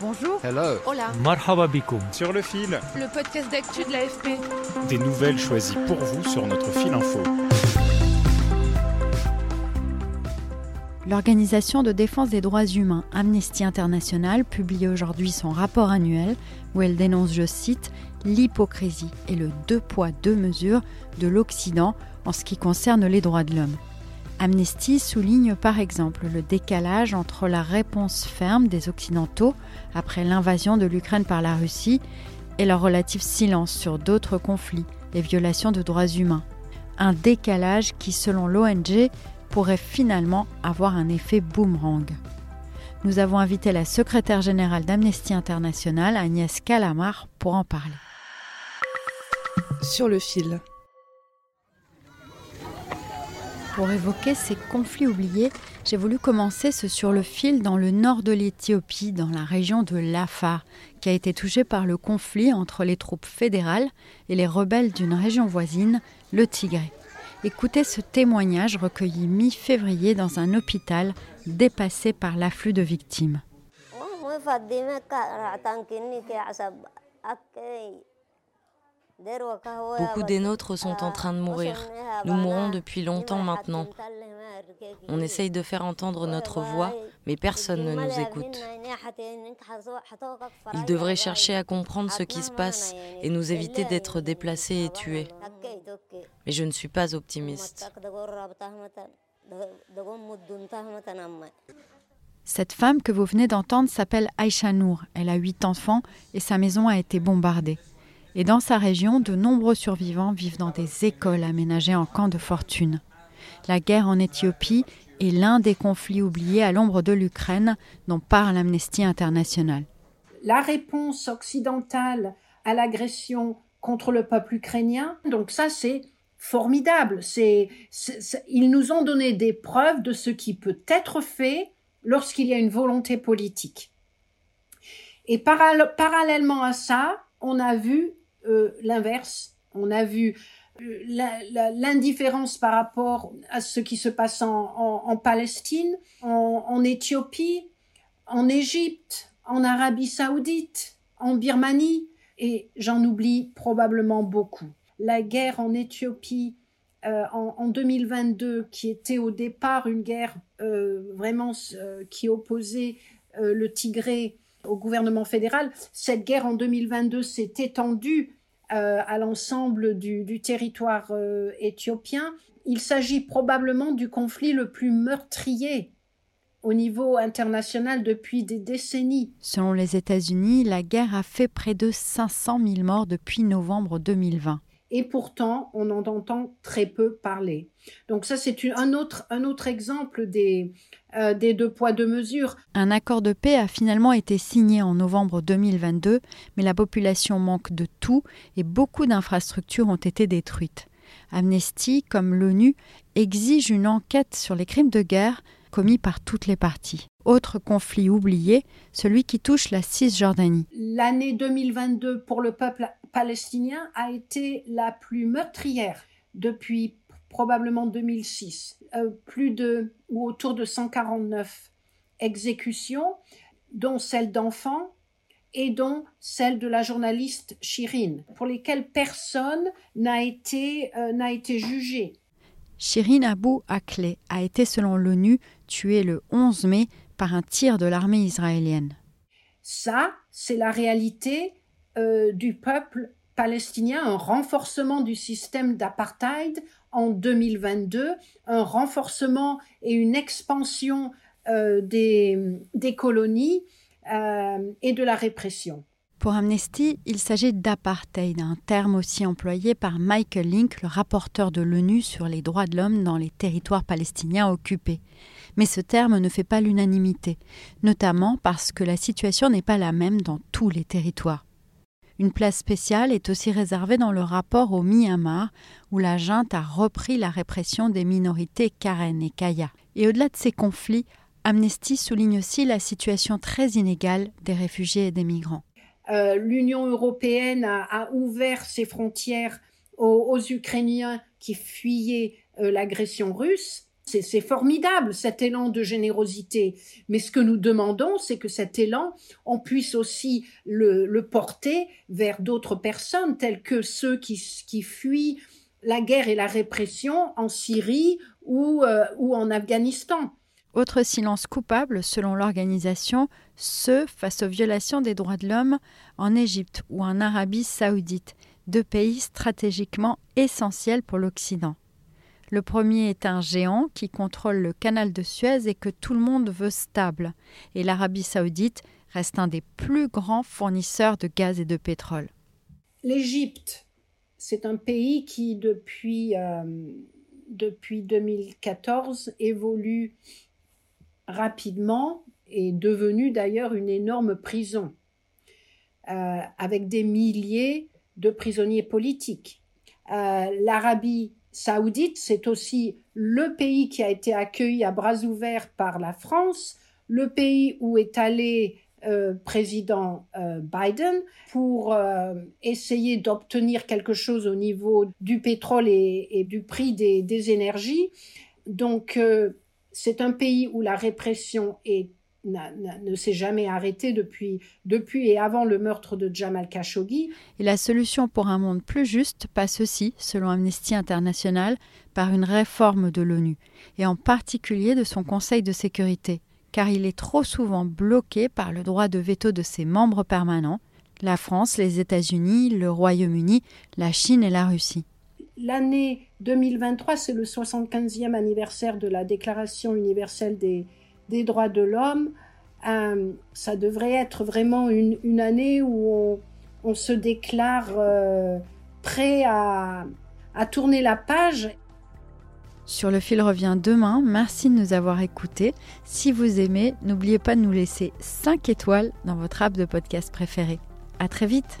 Bonjour. Hello. Hola. Marhaba bikoum. Sur le fil, Le podcast d'actu de l'AFP. des nouvelles choisies pour vous sur notre fil info. L'organisation de défense des droits humains Amnesty International publie aujourd'hui son rapport annuel où elle dénonce, je cite, l'hypocrisie et le deux poids deux mesures de l'Occident en ce qui concerne les droits de l'homme. Amnesty souligne par exemple le décalage entre la réponse ferme des Occidentaux après l'invasion de l'Ukraine par la Russie et leur relatif silence sur d'autres conflits et violations de droits humains. Un décalage qui, selon l'ONG, pourrait finalement avoir un effet boomerang. Nous avons invité la secrétaire générale d'Amnesty International, Agnès Calamar, pour en parler. Sur le fil. Pour évoquer ces conflits oubliés, j'ai voulu commencer ce sur le fil dans le nord de l'Éthiopie, dans la région de l'Afar, qui a été touchée par le conflit entre les troupes fédérales et les rebelles d'une région voisine, le Tigré. Écoutez ce témoignage recueilli mi-février dans un hôpital dépassé par l'afflux de victimes. Beaucoup des nôtres sont en train de mourir. Nous mourons depuis longtemps maintenant. On essaye de faire entendre notre voix, mais personne ne nous écoute. Ils devraient chercher à comprendre ce qui se passe et nous éviter d'être déplacés et tués. Mais je ne suis pas optimiste. Cette femme que vous venez d'entendre s'appelle Aïcha Nour. Elle a huit enfants et sa maison a été bombardée. Et dans sa région, de nombreux survivants vivent dans des écoles aménagées en camps de fortune. La guerre en Éthiopie est l'un des conflits oubliés à l'ombre de l'Ukraine dont parle Amnesty International. La réponse occidentale à l'agression contre le peuple ukrainien, donc ça c'est formidable. C'est, ils nous ont donné des preuves de ce qui peut être fait lorsqu'il y a une volonté politique. Et paral- parallèlement à ça, on a vu euh, l'inverse. On a vu euh, l'indifférence par rapport à ce qui se passe en, Palestine, en, Éthiopie, en Égypte, en Arabie saoudite, en Birmanie, et j'en oublie probablement beaucoup. La guerre en Éthiopie euh, en, en 2022, qui était au départ une guerre vraiment qui opposait le Tigré au gouvernement fédéral, cette guerre en 2022 s'est étendue euh, à l'ensemble du, territoire euh, éthiopien. Il s'agit probablement du conflit le plus meurtrier au niveau international depuis des décennies. Selon les États-Unis, la guerre a fait près de 500 000 morts depuis novembre 2020. Et pourtant on en entend très peu parler. Donc ça c'est une- un autre un autre exemple des euh, des deux poids deux mesures. Un accord de paix a finalement été signé en novembre 2022, mais la population manque de tout et beaucoup d'infrastructures ont été détruites. Amnesty, comme l'ONU, exige une enquête sur les crimes de guerre commis par toutes les parties. Autre conflit oublié, celui qui touche la Cisjordanie. L'année 2022 pour le peuple palestinien a été la plus meurtrière depuis probablement 2006. Euh, plus de ou autour de 149 exécutions, dont celle d'enfants et dont celle de la journaliste Shirin, pour lesquelles personne n'a été, euh, n'a été jugé. Shirin Abu Akleh a été, selon l'ONU, tuée le 11 mai par un tir de l'armée israélienne. Ça, c'est la réalité euh, du peuple palestinien, un renforcement du système d'apartheid en 2022, un renforcement et une expansion euh, des, colonies euh, et de la répression. Pour Amnesty, il s'agit d'apartheid, un terme aussi employé par Michael Link, le rapporteur de l'ONU sur les droits de l'homme dans les territoires palestiniens occupés. Mais ce terme ne fait pas l'unanimité, notamment parce que la situation n'est pas la même dans tous les territoires. Une place spéciale est aussi réservée dans le rapport au Myanmar, où la junte a repris la répression des minorités Karen et Kaya. Et au-delà de ces conflits, Amnesty souligne aussi la situation très inégale des réfugiés et des migrants. Euh, l'Union européenne a, ouvert ses frontières aux, Ukrainiens qui fuyaient euh, l'agression russe. C'est formidable cet élan de générosité. Mais ce que nous demandons, c'est que cet élan, on puisse aussi le, porter vers d'autres personnes, telles que ceux qui, fuient la guerre et la répression en Syrie ou euh, en Afghanistan. Autre silence coupable, selon l'organisation, ceux face aux violations des droits de l'homme en Égypte ou en Arabie saoudite, deux pays stratégiquement essentiels pour l'Occident. Le premier est un géant qui contrôle le canal de Suez et que tout le monde veut stable, et l'Arabie saoudite reste un des plus grands fournisseurs de gaz et de pétrole. L'Égypte, c'est un pays qui, depuis, euh, depuis 2014, évolue rapidement est devenue d'ailleurs une énorme prison, euh, avec des milliers de prisonniers politiques. Euh, L'Arabie saoudite, c'est aussi le pays qui a été accueilli à bras ouverts par la France, le pays où est allé euh, président Biden pour essayer d'obtenir quelque chose au niveau du pétrole et, du prix des, énergies. Donc c'est un pays où la répression ne s'est jamais depuis, depuis et avant le meurtre de Jamal Khashoggi. Et la solution pour un monde plus juste passe aussi, selon Amnesty International, par une réforme de l'ONU, et en particulier de son Conseil de sécurité, car il est trop souvent bloqué par le droit de veto de ses membres permanents, la France, les États-Unis, le Royaume-Uni, la Chine et la Russie l'année 2023, c'est le 75e anniversaire de la Déclaration universelle des, droits de l'homme. Euh, ça devrait être vraiment une, année où on, se déclare euh, prêt à, à tourner la page. Sur le fil revient demain. Merci de nous avoir écoutés. Si vous aimez, n'oubliez pas de nous laisser 5 étoiles dans votre app de podcast préféré. À très vite.